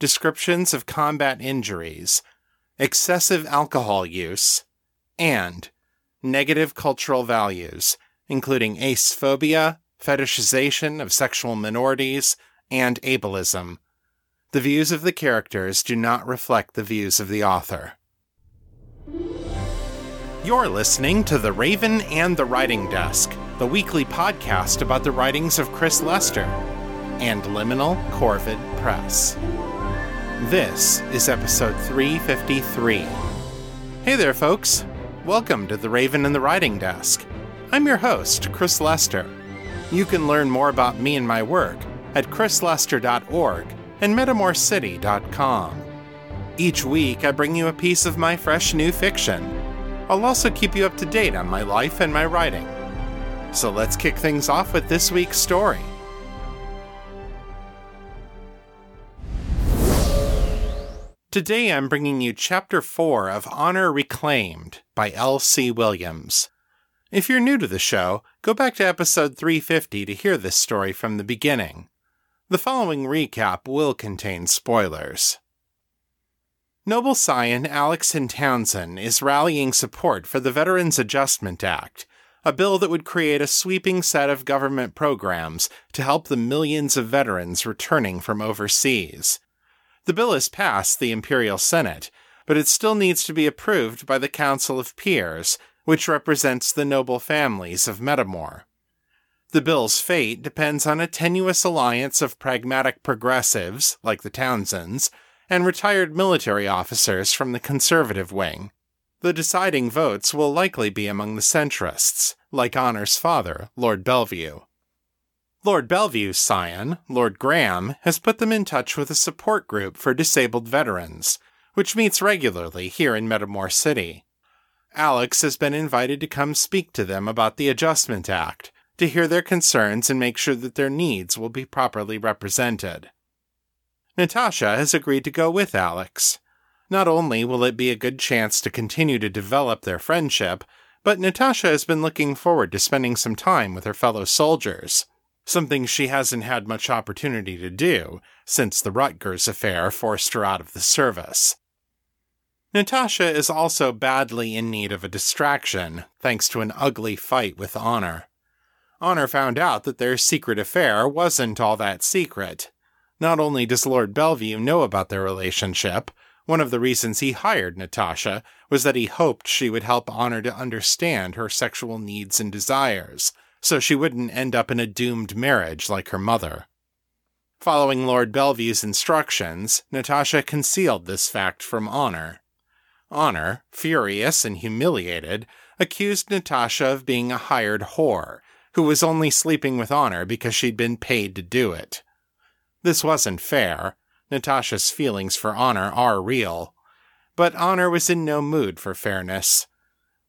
descriptions of combat injuries, excessive alcohol use, and negative cultural values, including acephobia, fetishization of sexual minorities, and ableism. The views of the characters do not reflect the views of the author. You're listening to The Raven and the Writing Desk, the weekly podcast about the writings of Chris Lester and Liminal Corvid Press. This is episode 353. Hey there, folks. Welcome to The Raven and the Writing Desk. I'm your host, Chris Lester. You can learn more about me and my work at chrislester.org and metamorcity.com. Each week, I bring you a piece of my fresh new fiction. I'll also keep you up to date on my life and my writing. So let's kick things off with this week's story. Today I'm bringing you Chapter 4 of Honor Reclaimed by L.C. Williams. If you're new to the show, go back to episode 350 to hear this story from the beginning. The following recap will contain spoilers. Noble Scion Alexson Townsend is rallying support for the Veterans Adjustment Act, a bill that would create a sweeping set of government programs to help the millions of veterans returning from overseas. The bill has passed the Imperial Senate, but it still needs to be approved by the Council of Peers, which represents the noble families of Metamor. The bill's fate depends on a tenuous alliance of pragmatic progressives, like the Townsends, and retired military officers from the conservative wing. The deciding votes will likely be among the centrists, like Honor's father, Lord Bellevue. Lord Bellevue's scion, Lord Graham, has put them in touch with a support group for disabled veterans, which meets regularly here in Metamor City. Alix has been invited to come speak to them about the Adjustment Act, to hear their concerns and make sure that their needs will be properly represented. Natasha has agreed to go with Alix. Not only will it be a good chance to continue to develop their friendship, but Natasha has been looking forward to spending some time with her fellow soldiers, something she hasn't had much opportunity to do since the Rutgers affair forced her out of the service. Natasha is also badly in need of a distraction, thanks to an ugly fight with Honor. Honor found out that their secret affair wasn't all that secret. Not only does Lord Bellevue know about their relationship, one of the reasons he hired Natasha was that he hoped she would help Honor to understand her sexual needs and desires, so she wouldn't end up in a doomed marriage like her mother. Following Lord Bellevue's instructions, Natasha concealed this fact from Honor. Honor, furious and humiliated, accused Natasha of being a hired whore who was only sleeping with Honor because she'd been paid to do it. This wasn't fair. Natasha's feelings for Honor are real. But Honor was in no mood for fairness.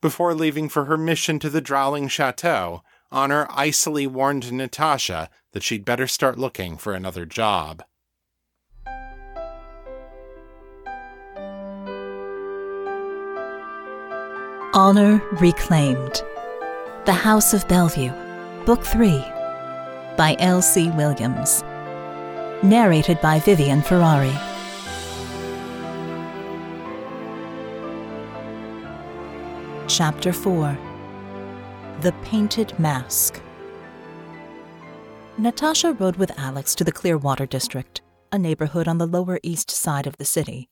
Before leaving for her mission to the Drowling Chateau, Honor icily warned Natasha that she'd better start looking for another job. Honor Reclaimed The House of Bellevue Book 3 by L.C. Williams. Narrated by Vivian Ferrari. Chapter 4 The Painted Mask. Natasha rode with Alix to the Clearwater District, a neighborhood on the Lower East Side of the city.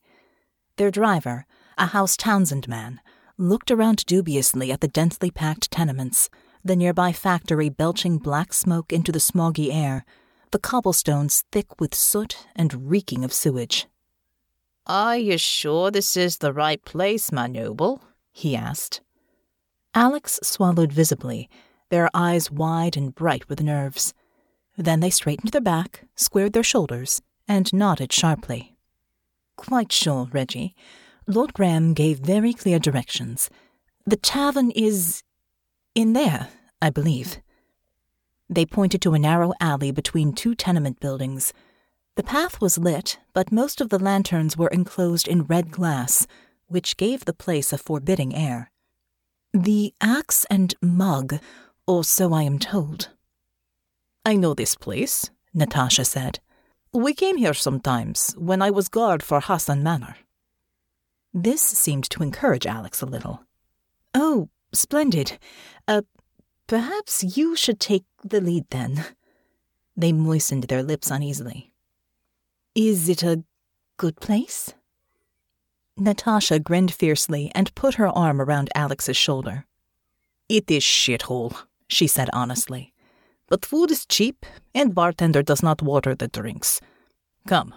Their driver, a House Townsend man, looked around dubiously at the densely packed tenements the nearby factory belching black smoke into the smoggy air, the cobblestones thick with soot and reeking of sewage. Are you sure this is the right place, my noble? he asked. Alix swallowed visibly, their eyes wide and bright with nerves. Then they straightened their back, squared their shoulders, and nodded sharply. quite sure, Reggie. Lord Graham gave very clear directions. The tavern is in there, I believe. They pointed to a narrow alley between two tenement buildings. The path was lit, but most of the lanterns were enclosed in red glass, which gave the place a forbidding air. The axe and mug, or so I am told. I know this place, Natasha said. We came here sometimes when I was guard for Hassan Manor. This seemed to encourage Alix a little. Oh, splendid. Uh, perhaps you should take the lead then. They moistened their lips uneasily. Is it a good place? Natasha grinned fiercely and put her arm around Alix's shoulder. It is shithole, she said honestly. But food is cheap, and bartender does not water the drinks. Come.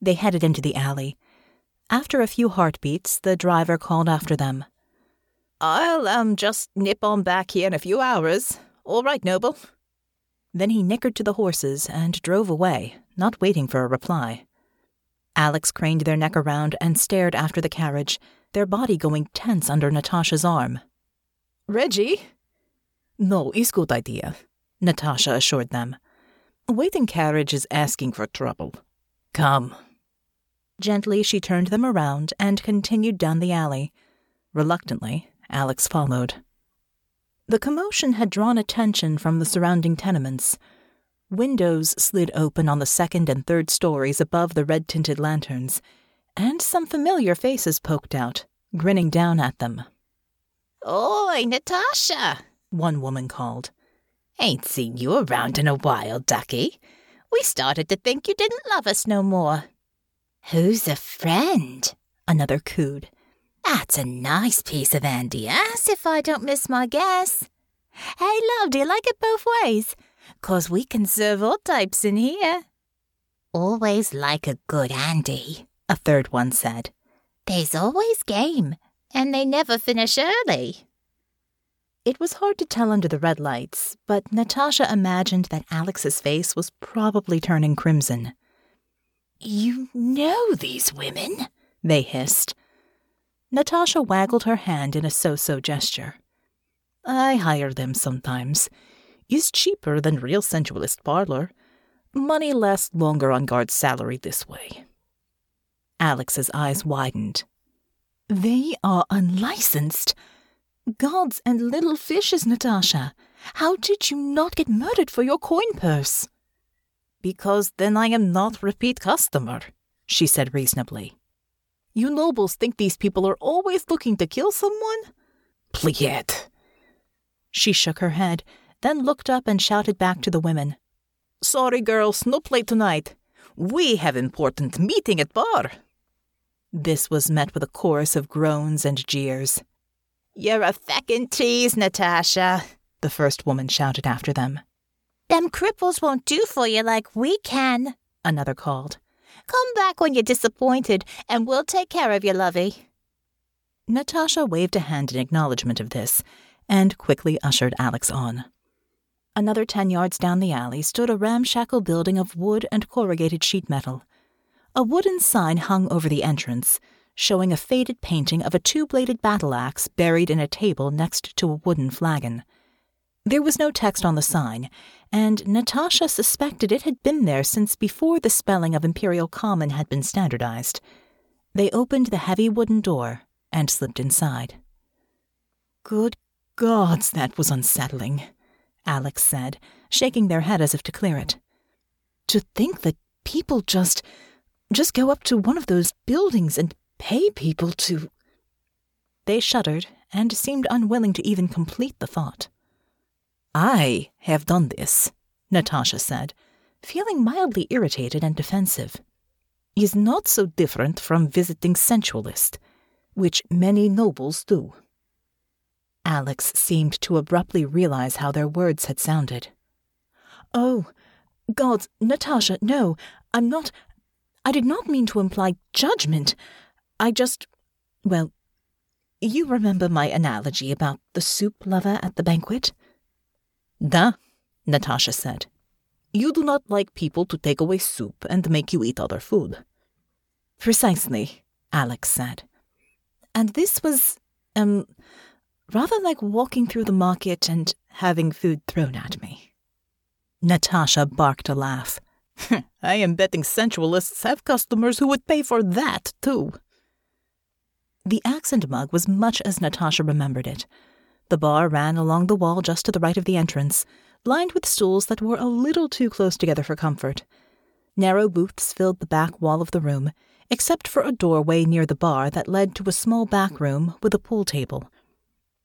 They headed into the alley. After a few heartbeats, the driver called after them. I'll, um, just nip on back here in a few hours. All right, Noble. Then he nickered to the horses and drove away, not waiting for a reply. Alix craned their neck around and stared after the carriage, their body going tense under Natasha's arm. Reggie? No, it's good idea, Natasha assured them. Waiting carriage is asking for trouble. Come. Gently, she turned them around and continued down the alley. Reluctantly, Alix followed. The commotion had drawn attention from the surrounding tenements. Windows slid open on the second and third stories above the red tinted lanterns, and some familiar faces poked out, grinning down at them. Oi, Natasha! One woman called. Ain't seen you around in a while, ducky. We started to think you didn't love us no more. Who's a friend? Another cooed. That's a nice piece of Andy ass, if I don't miss my guess. Hey, love, do you like it both ways? 'Cause we can serve all types in here. Always like a good Andy, a third one said. There's always game, and they never finish early. It was hard to tell under the red lights, but Natasha imagined that Alix's face was probably turning crimson. You know these women? They hissed. Natasha waggled her hand in a so so gesture. I hire them sometimes. Is cheaper than real sensualist parlor. Money lasts longer on guard's salary this way. Alix's eyes widened. They are unlicensed. Gods and little fishes, Natasha. How did you not get murdered for your coin purse? Because then I am not repeat customer, she said reasonably. You nobles think these people are always looking to kill someone? Pliet. She shook her head, then looked up and shouted back to the women. Sorry, girls, no play tonight. We have important meeting at bar. This was met with a chorus of groans and jeers. You're a feckin' tease, Natasha, the first woman shouted after them. Them cripples won't do for you like we can, another called. Come back when you're disappointed, and we'll take care of you, lovey. Natasha waved a hand in acknowledgement of this, and quickly ushered Alix on. Another ten yards down the alley stood a ramshackle building of wood and corrugated sheet metal. A wooden sign hung over the entrance, showing a faded painting of a two bladed battle axe buried in a table next to a wooden flagon. There was no text on the sign, and Natasha suspected it had been there since before the spelling of Imperial Common had been standardized. They opened the heavy wooden door and slipped inside. Good gods, that was unsettling, Alix said, shaking their head as if to clear it. To think that people just just go up to one of those buildings and pay people to. They shuddered and seemed unwilling to even complete the thought. I have done this, Natasha said, feeling mildly irritated and defensive. Is not so different from visiting sensualist, which many nobles do. Alix seemed to abruptly realize how their words had sounded. Oh, God, Natasha, no, I'm not. I did not mean to imply judgment. I just. Well, you remember my analogy about the soup lover at the banquet? Da, Natasha said. You do not like people to take away soup and make you eat other food. Precisely, Alix said. And this was, um, rather like walking through the market and having food thrown at me. Natasha barked a laugh. I am betting sensualists have customers who would pay for that, too. The axe and mug was much as Natasha remembered it. The bar ran along the wall just to the right of the entrance, lined with stools that were a little too close together for comfort. Narrow booths filled the back wall of the room, except for a doorway near the bar that led to a small back room with a pool table.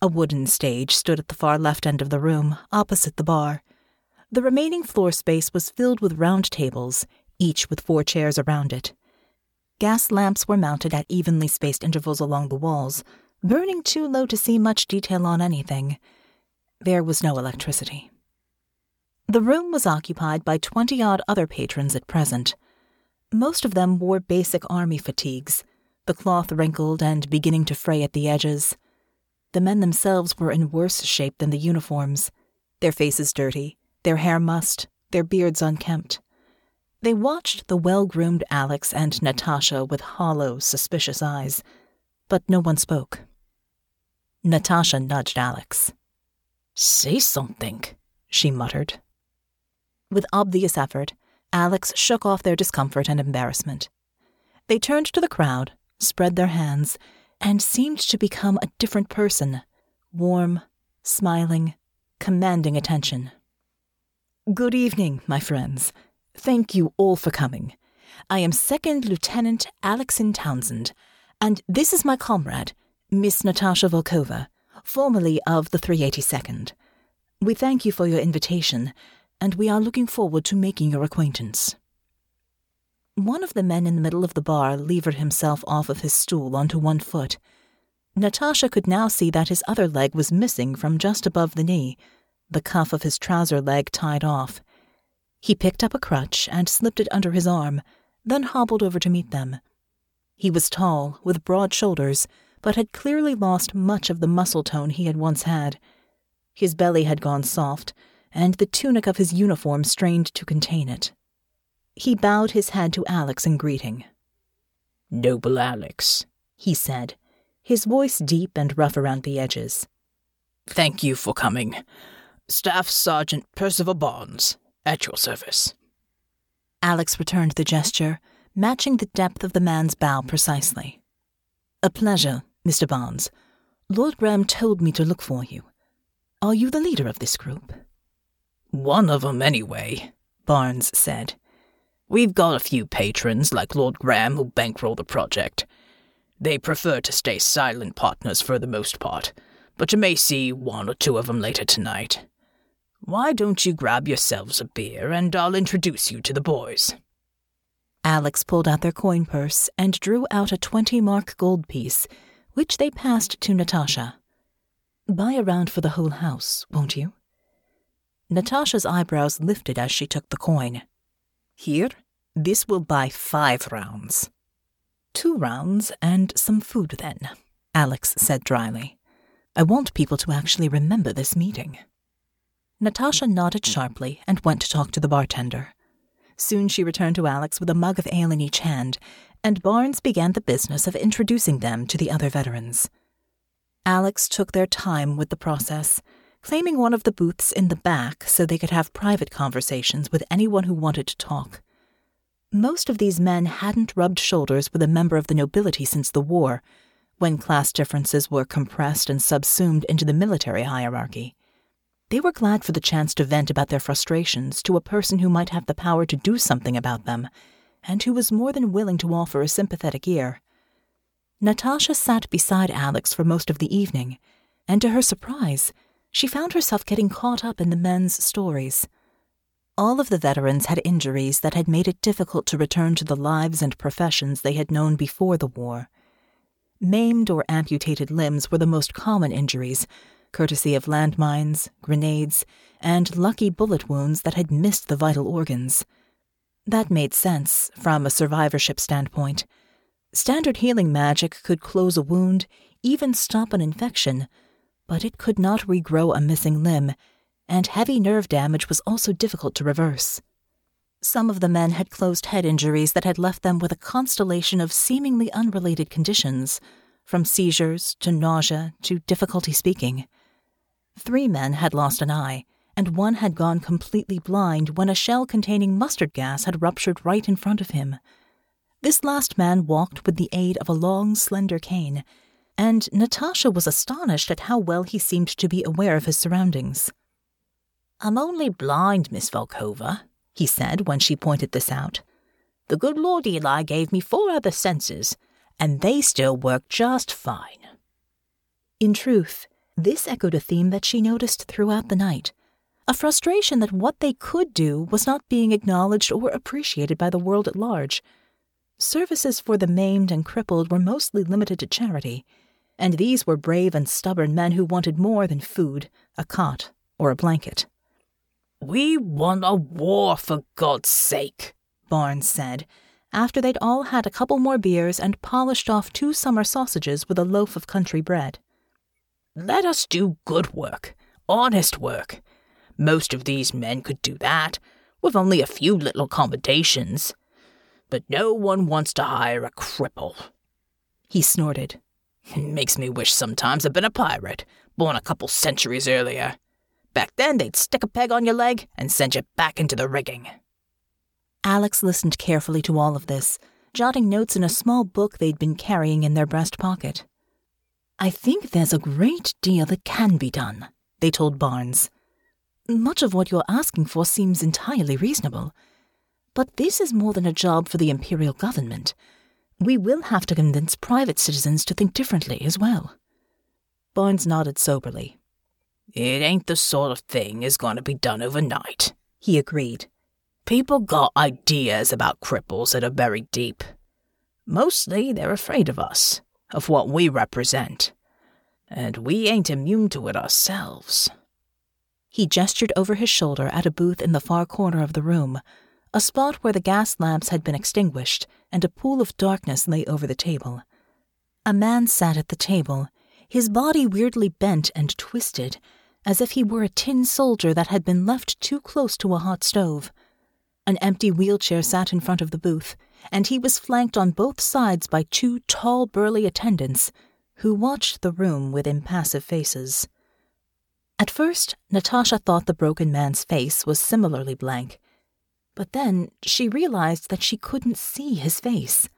A wooden stage stood at the far left end of the room, opposite the bar. The remaining floor space was filled with round tables, each with four chairs around it. Gas lamps were mounted at evenly spaced intervals along the walls, burning too low to see much detail on anything. There was no electricity. The room was occupied by twenty odd other patrons at present. Most of them wore basic army fatigues, the cloth wrinkled and beginning to fray at the edges. The men themselves were in worse shape than the uniforms, their faces dirty, their hair mussed, their beards unkempt. They watched the well groomed Alix and Natasha with hollow, suspicious eyes, but no one spoke. Natasha nudged Alix. Say something, she muttered. With obvious effort, Alix shook off their discomfort and embarrassment. They turned to the crowd, spread their hands, and seemed to become a different person warm, smiling, commanding attention. Good evening, my friends. Thank you all for coming. I am Second Lieutenant Alexin Townsend, and this is my comrade, Miss Natasha Volkova, formerly of the 382nd. We thank you for your invitation and we are looking forward to making your acquaintance. One of the men in the middle of the bar levered himself off of his stool onto one foot. Natasha could now see that his other leg was missing from just above the knee, the cuff of his trouser leg tied off. He picked up a crutch and slipped it under his arm, then hobbled over to meet them. He was tall, with broad shoulders, but had clearly lost much of the muscle tone he had once had. His belly had gone soft, and the tunic of his uniform strained to contain it. He bowed his head to Alix in greeting. Noble Alix, he said, his voice deep and rough around the edges. Thank you for coming. Staff Sergeant Percival Barnes, at your service. Alex returned the gesture, matching the depth of the man's bow precisely. A pleasure, Mr. Barnes. Lord Graham told me to look for you. Are you the leader of this group? One of of 'em, anyway, Barnes said. We've got a few patrons like Lord Graham who bankroll the project. They prefer to stay silent partners for the most part, but you may see one or two of 'em later tonight. Why don't you grab yourselves a beer and I'll introduce you to the boys? Alix pulled out their coin purse and drew out a 20 mark gold piece, which they passed to Natasha. Buy a round for the whole house, won't you? Natasha's eyebrows lifted as she took the coin. Here, this will buy five rounds. Two rounds and some food, then, Alix said dryly. I want people to actually remember this meeting. Natasha nodded sharply and went to talk to the bartender. Soon she returned to Alix with a mug of ale in each hand, and Barnes began the business of introducing them to the other veterans. Alix took their time with the process claiming one of the booths in the back so they could have private conversations with anyone who wanted to talk. Most of these men hadn't rubbed shoulders with a member of the nobility since the war, when class differences were compressed and subsumed into the military hierarchy. They were glad for the chance to vent about their frustrations to a person who might have the power to do something about them, and who was more than willing to offer a sympathetic ear. Natasha sat beside Alix for most of the evening, and to her surprise, she found herself getting caught up in the men's stories. All of the veterans had injuries that had made it difficult to return to the lives and professions they had known before the war. Maimed or amputated limbs were the most common injuries, courtesy of landmines, grenades, and lucky bullet wounds that had missed the vital organs. That made sense from a survivorship standpoint. Standard healing magic could close a wound, even stop an infection, but it could not regrow a missing limb, and heavy nerve damage was also difficult to reverse. Some of the men had closed head injuries that had left them with a constellation of seemingly unrelated conditions, from seizures to nausea to difficulty speaking. Three men had lost an eye, and one had gone completely blind when a shell containing mustard gas had ruptured right in front of him. This last man walked with the aid of a long, slender cane, and Natasha was astonished at how well he seemed to be aware of his surroundings. I'm only blind, Miss Volkova, he said when she pointed this out. The good Lord Eli gave me four other senses, and they still work just fine. In truth, this echoed a theme that she noticed throughout the night a frustration that what they could do was not being acknowledged or appreciated by the world at large. Services for the maimed and crippled were mostly limited to charity, and these were brave and stubborn men who wanted more than food, a cot, or a blanket. We want a war, for God's sake, Barnes said, after they'd all had a couple more beers and polished off two summer sausages with a loaf of country bread. Let us do good work, honest work. Most of these men could do that, with only a few little accommodations. But no one wants to hire a cripple. He snorted. Makes me wish sometimes I'd been a pirate, born a couple centuries earlier. Back then, they'd stick a peg on your leg and send you back into the rigging. Alix listened carefully to all of this, jotting notes in a small book they'd been carrying in their breast pocket. I think there's a great deal that can be done, they told Barnes. Much of what you're asking for seems entirely reasonable. But this is more than a job for the imperial government. We will have to convince private citizens to think differently as well. Barnes nodded soberly. It ain't the sort of thing is going to be done overnight, he agreed. People got ideas about cripples that are buried deep. Mostly they're afraid of us, of what we represent. And we ain't immune to it ourselves. He gestured over his shoulder at a booth in the far corner of the room, a spot where the gas lamps had been extinguished and a pool of darkness lay over the table. A man sat at the table, his body weirdly bent and twisted, as if he were a tin soldier that had been left too close to a hot stove. An empty wheelchair sat in front of the booth, and he was flanked on both sides by two tall, burly attendants who watched the room with impassive faces. At first, Natasha thought the broken man's face was similarly blank, but then she realized that she couldn't see his face.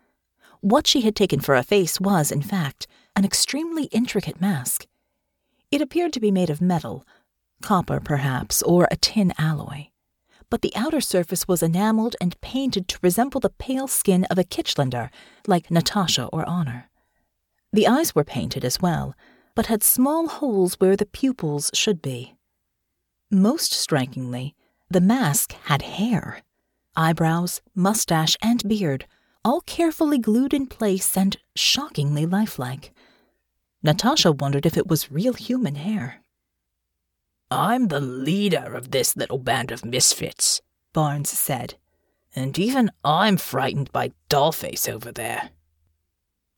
What she had taken for a face was, in fact, an extremely intricate mask. It appeared to be made of metal, copper perhaps, or a tin alloy. But the outer surface was enameled and painted to resemble the pale skin of a Kitchlander, like Natasha or Honor. The eyes were painted as well, but had small holes where the pupils should be. Most strikingly, the mask had hair eyebrows, mustache, and beard, all carefully glued in place and shockingly lifelike. Natasha wondered if it was real human hair. I'm the leader of this little band of misfits, Barnes said, and even I'm frightened by Dollface over there.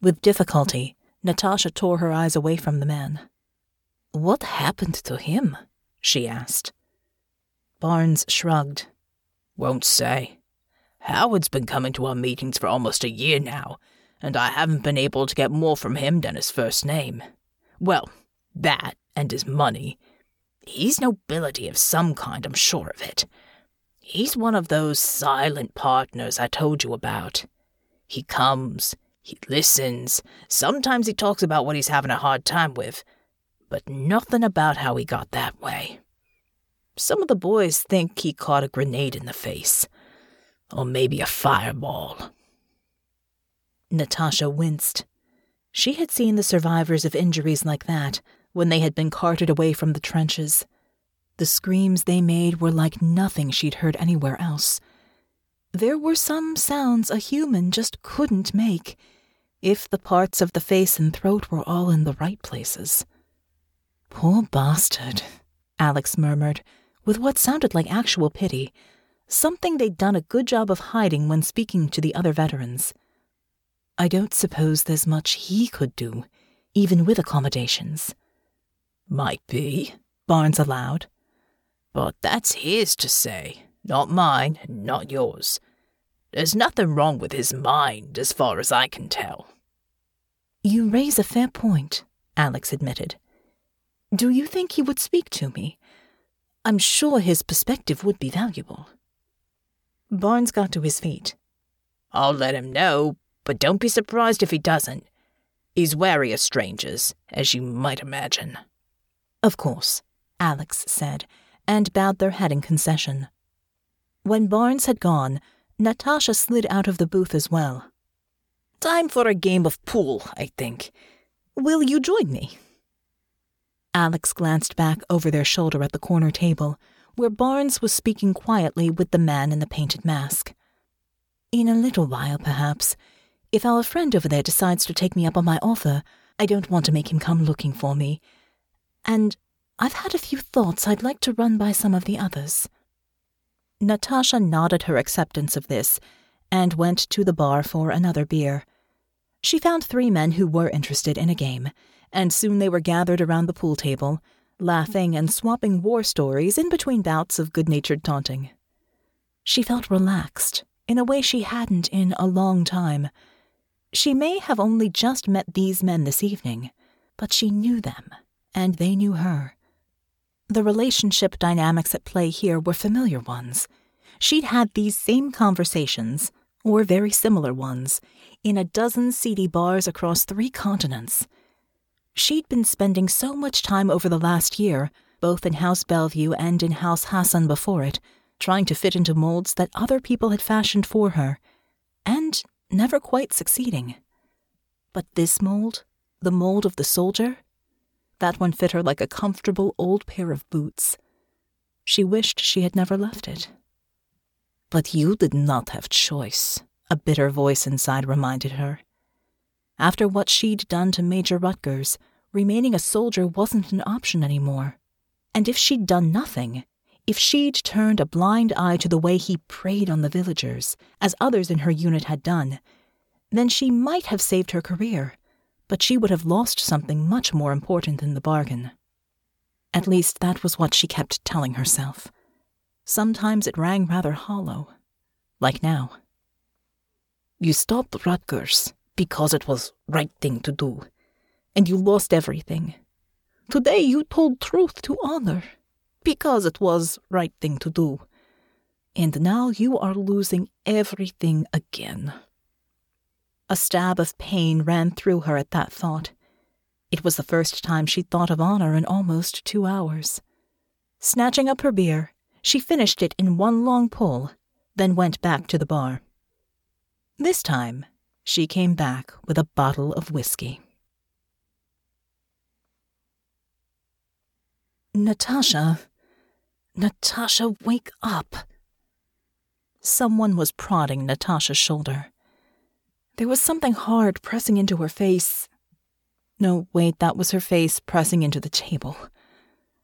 With difficulty, Natasha tore her eyes away from the man. What happened to him? she asked. Barnes shrugged. Won't say. Howard's been coming to our meetings for almost a year now, and I haven't been able to get more from him than his first name. Well, that and his money. He's nobility of some kind, I'm sure of it. He's one of those silent partners I told you about. He comes, he listens, sometimes he talks about what he's having a hard time with, but nothing about how he got that way. Some of the boys think he caught a grenade in the face, or maybe a fireball. Natasha winced. She had seen the survivors of injuries like that when they had been carted away from the trenches. The screams they made were like nothing she'd heard anywhere else. There were some sounds a human just couldn't make, if the parts of the face and throat were all in the right places. Poor bastard, Alix murmured, with what sounded like actual pity, something they'd done a good job of hiding when speaking to the other veterans. I don't suppose there's much he could do, even with accommodations. Might be, Barnes allowed. But that's his to say, Not mine, and not yours. There's nothing wrong with his mind, as far as I can tell. You raise a fair point, Alix admitted. Do you think he would speak to me? I'm sure his perspective would be valuable. Barnes got to his feet. I'll let him know, but don't be surprised if he doesn't. He's wary of strangers, as you might imagine. Of course, Alix said, and bowed their head in concession. When Barnes had gone, Natasha slid out of the booth as well. Time for a game of pool, I think. Will you join me? Alix glanced back over their shoulder at the corner table, where Barnes was speaking quietly with the man in the painted mask. In a little while, perhaps. If our friend over there decides to take me up on my offer, I don't want to make him come looking for me. And I've had a few thoughts I'd like to run by some of the others. Natasha nodded her acceptance of this and went to the bar for another beer. She found three men who were interested in a game, and soon they were gathered around the pool table, laughing and swapping war stories in between bouts of good natured taunting. She felt relaxed in a way she hadn't in a long time. She may have only just met these men this evening, but she knew them, and they knew her. The relationship dynamics at play here were familiar ones. She'd had these same conversations, or very similar ones, in a dozen seedy bars across three continents. She'd been spending so much time over the last year, both in House Bellevue and in House Hassan before it, trying to fit into molds that other people had fashioned for her, and never quite succeeding. But this mold, the mold of the soldier, that one fit her like a comfortable old pair of boots. She wished she had never left it. But you did not have choice, a bitter voice inside reminded her. After what she'd done to Major Rutgers, remaining a soldier wasn't an option anymore. And if she'd done nothing, if she'd turned a blind eye to the way he preyed on the villagers, as others in her unit had done, then she might have saved her career, but she would have lost something much more important in the bargain. At least that was what she kept telling herself. Sometimes it rang rather hollow, like now. You stopped Rutgers because it was right thing to do, and you lost everything. Today you told truth to honor because it was right thing to do. And now you are losing everything again. A stab of pain ran through her at that thought. It was the first time she'd thought of honor in almost two hours. Snatching up her beer, she finished it in one long pull, then went back to the bar. This time, she came back with a bottle of whiskey. Natasha, Natasha, wake up. Someone was prodding Natasha's shoulder. There was something hard pressing into her face. No, wait, that was her face pressing into the table.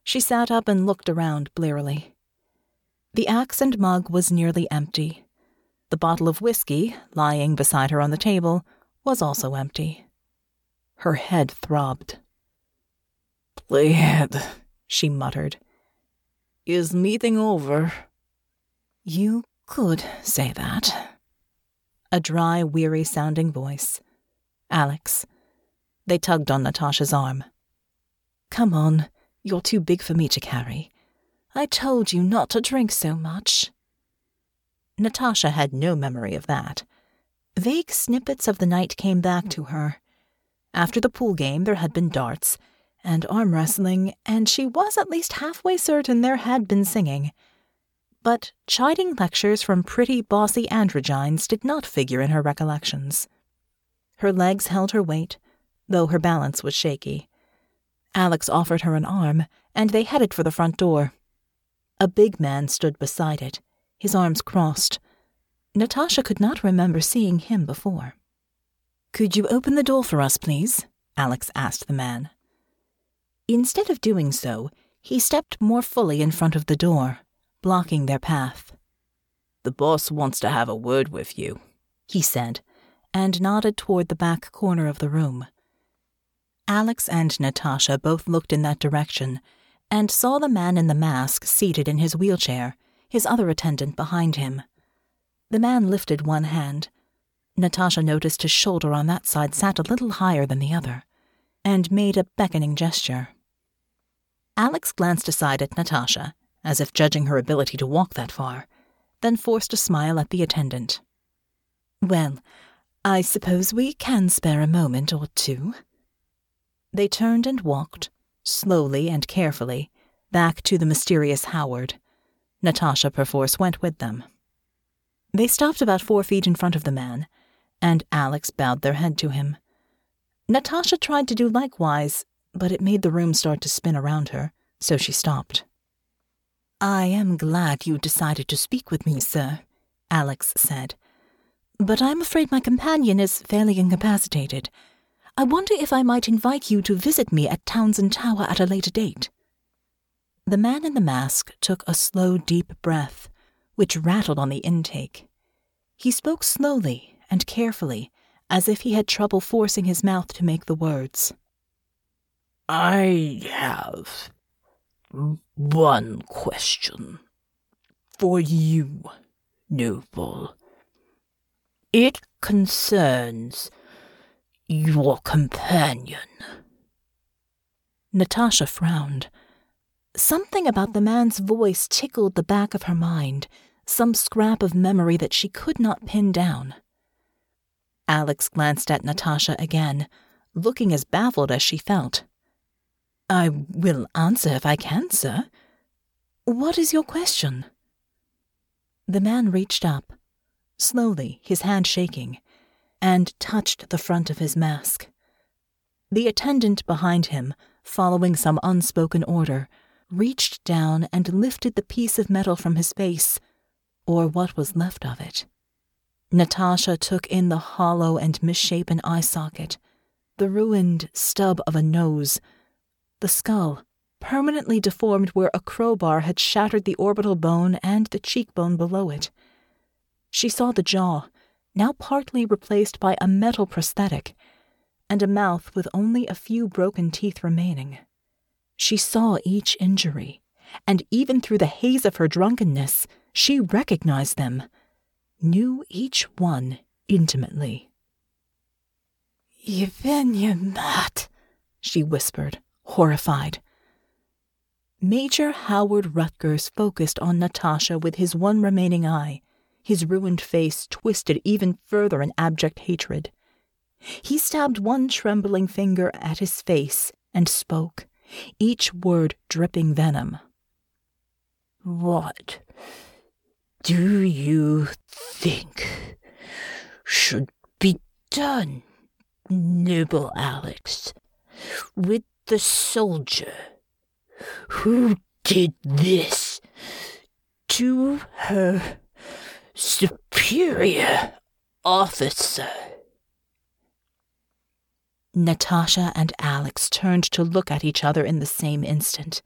She sat up and looked around blearily. The axe and mug was nearly empty. The bottle of whiskey, lying beside her on the table, was also empty. Her head throbbed. Bled, she muttered. Is meeting over? You could say that a dry, weary sounding voice. Alix. They tugged on Natasha's arm. Come on, you're too big for me to carry. I told you not to drink so much. Natasha had no memory of that. Vague snippets of the night came back to her. After the pool game, there had been darts and arm wrestling, and she was at least halfway certain there had been singing but chiding lectures from pretty, bossy androgynes did not figure in her recollections. Her legs held her weight, though her balance was shaky. Alix offered her an arm, and they headed for the front door. A big man stood beside it, his arms crossed. Natasha could not remember seeing him before. Could you open the door for us, please? Alix asked the man. Instead of doing so, he stepped more fully in front of the door, blocking their path. The boss wants to have a word with you, he said, and nodded toward the back corner of the room. Alix and Natasha both looked in that direction and saw the man in the mask seated in his wheelchair, his other attendant behind him. The man lifted one hand. Natasha noticed his shoulder on that side sat a little higher than the other, and made a beckoning gesture. Alix glanced aside at Natasha, as if judging her ability to walk that far, then forced a smile at the attendant. Well, I suppose we can spare a moment or two. They turned and walked, slowly and carefully, back to the mysterious Howard. Natasha perforce went with them. They stopped about four feet in front of the man, and Alix bowed their head to him. Natasha tried to do likewise, but it made the room start to spin around her, so she stopped. I am glad you decided to speak with me, sir, Alix said. But I'm afraid my companion is fairly incapacitated. I wonder if I might invite you to visit me at Townsend Tower at a later date. The man in the mask took a slow, deep breath, which rattled on the intake. He spoke slowly and carefully, as if he had trouble forcing his mouth to make the words. I have one question for you, Noble. It concerns your companion. Natasha frowned. Something about the man's voice tickled the back of her mind, some scrap of memory that she could not pin down. Alix glanced at Natasha again, looking as baffled as she felt. I will answer if I can, sir. What is your question? The man reached up, slowly, his hand shaking and touched the front of his mask. The attendant behind him, following some unspoken order, reached down and lifted the piece of metal from his face, or what was left of it. Natasha took in the hollow and misshapen eye socket, the ruined stub of a nose, the skull, permanently deformed where a crowbar had shattered the orbital bone and the cheekbone below it. She saw the jaw, now partly replaced by a metal prosthetic, and a mouth with only a few broken teeth remaining. She saw each injury, and even through the haze of her drunkenness, she recognized them, knew each one intimately. Yevenya she whispered, horrified. Major Howard Rutgers focused on Natasha with his one remaining eye his ruined face twisted even further in abject hatred. He stabbed one trembling finger at his face and spoke, each word dripping venom. What do you think should be done, noble Alix, with the soldier who did this to her superior officer. Natasha and Alix turned to look at each other in the same instant.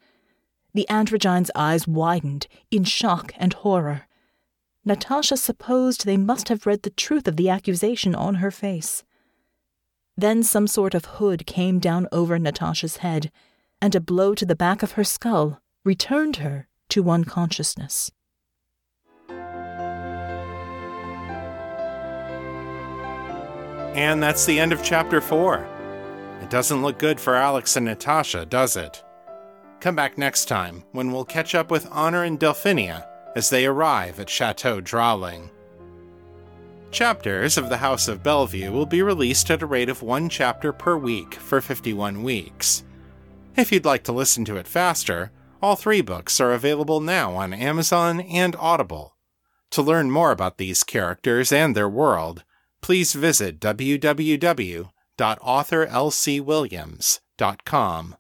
The androgyne's eyes widened in shock and horror. Natasha supposed they must have read the truth of the accusation on her face. Then some sort of hood came down over Natasha's head, and a blow to the back of her skull returned her to unconsciousness. And that's the end of chapter 4. It doesn't look good for Alix and Natasha, does it? Come back next time when we'll catch up with Honor and Delphinia as they arrive at Chateau Drawling. Chapters of The House of Bellevue will be released at a rate of one chapter per week for 51 weeks. If you'd like to listen to it faster, all three books are available now on Amazon and Audible. To learn more about these characters and their world, please visit www.authorlcwilliams.com.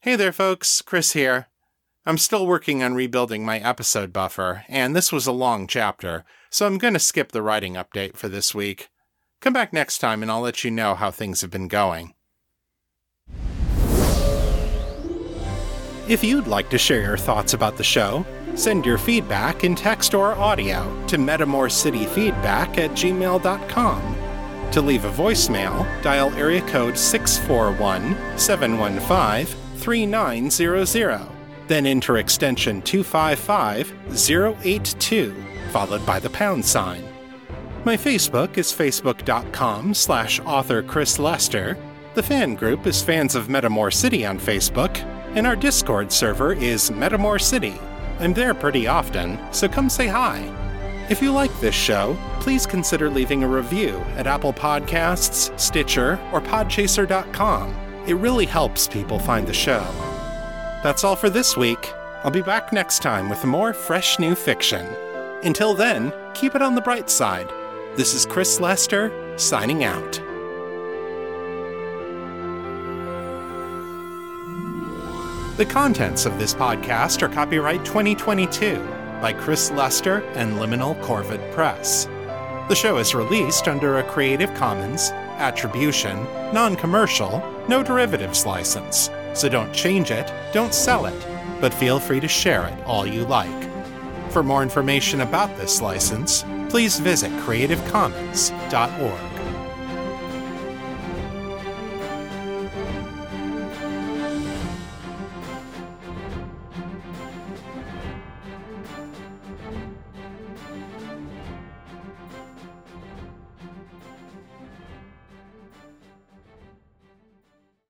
Hey there, folks, Chris here. I'm still working on rebuilding my episode buffer, and this was a long chapter, so I'm going to skip the writing update for this week. Come back next time and I'll let you know how things have been going. If you'd like to share your thoughts about the show, Send your feedback in text or audio to metamorcityfeedback at gmail.com. To leave a voicemail, dial area code 641 715 3900. Then enter extension 255082, followed by the pound sign. My Facebook is facebook.com slash author Chris Lester. The fan group is Fans of Metamor City on Facebook, and our Discord server is Metamor City. I'm there pretty often, so come say hi. If you like this show, please consider leaving a review at Apple Podcasts, Stitcher, or Podchaser.com. It really helps people find the show. That's all for this week. I'll be back next time with more fresh new fiction. Until then, keep it on the bright side. This is Chris Lester, signing out. The contents of this podcast are copyright 2022 by Chris Lester and Liminal Corvid Press. The show is released under a Creative Commons, Attribution, Non Commercial, No Derivatives license, so don't change it, don't sell it, but feel free to share it all you like. For more information about this license, please visit creativecommons.org.